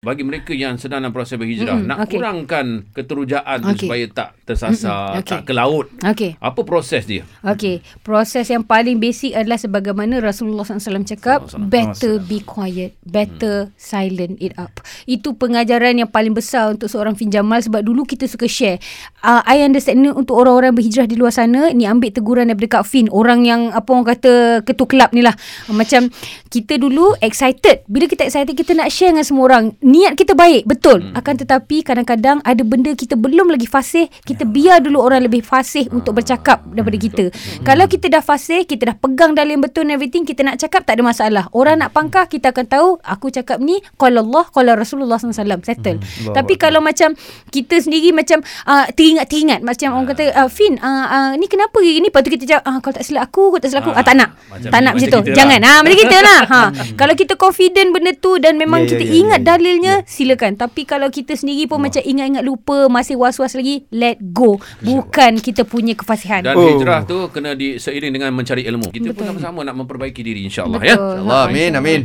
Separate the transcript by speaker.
Speaker 1: bagi mereka yang sedang dalam proses berhijrah
Speaker 2: Mm-mm,
Speaker 1: nak
Speaker 2: okey.
Speaker 1: kurangkan keterujaan tu
Speaker 2: Okey.
Speaker 1: supaya tak tersasar,
Speaker 2: Mm-mm, okey.
Speaker 1: tak ke laut.
Speaker 2: Okey.
Speaker 1: Apa proses dia?
Speaker 2: Okey, proses yang paling basic adalah sebagaimana Rasulullah SAW cakap,
Speaker 1: SAW.
Speaker 2: better be quiet, better silent it up. Itu pengajaran yang paling besar untuk seorang Fin Jamal sebab dulu kita suka share. Uh, I understand ni untuk orang-orang berhijrah di luar sana, ni ambil teguran daripada Kak Fin, orang yang apa orang kata ketua kelab ni lah. Uh, Macam kita dulu excited. Bila kita excited, kita nak share dengan semua orang. Niat kita baik, betul. Akan tetapi kadang-kadang ada benda kita belum lagi fasih, kita biar dulu orang lebih fasih untuk bercakap daripada kita. Kalau kita dah fasih, kita dah pegang dalil betul and everything, kita nak cakap tak ada masalah. Orang nak pangkah, kita akan tahu aku cakap ni qala Allah, qala Rasulullah SAW. Settle.
Speaker 3: Allah
Speaker 2: Tapi kalau macam kita sendiri macam uh, teringat-teringat macam orang kata uh, Fin, uh, uh, ni kenapa gini? Lepas tu kita cakap ah kalau tak silap aku, kalau tak silap aku, ah, tak nak.
Speaker 1: Macam
Speaker 2: tak
Speaker 1: ni,
Speaker 2: nak macam
Speaker 1: macam
Speaker 2: tu.
Speaker 1: kita
Speaker 2: Jangan.
Speaker 1: lah.
Speaker 2: Ah macam kita lah. Ha. Kalau kita confident benda tu dan memang
Speaker 3: Ya, ya,
Speaker 2: kita
Speaker 3: ya,
Speaker 2: ingat
Speaker 3: ya, ya.
Speaker 2: dalilnya, silakan. Tapi kalau kita sendiri pun macam ingat-ingat lupa, masih was-was lagi, let go. Bukan kita punya kefasihan.
Speaker 1: Dan
Speaker 3: Oh.
Speaker 1: hijrah tu kena di, seiring dengan mencari ilmu. Kita pun
Speaker 2: Betul.
Speaker 1: sama-sama nak memperbaiki diri insya-Allah ya.
Speaker 3: InsyaAllah. Amin. Amin.